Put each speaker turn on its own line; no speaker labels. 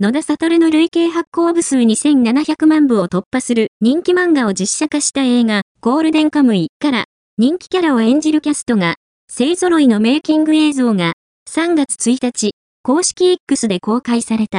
野田悟の累計発行部数2700万部を突破する人気漫画を実写化した映画、ゴールデンカムイから人気キャラを演じるキャストが、勢揃いのメイキング映像が3月1日、公式 X で公開された。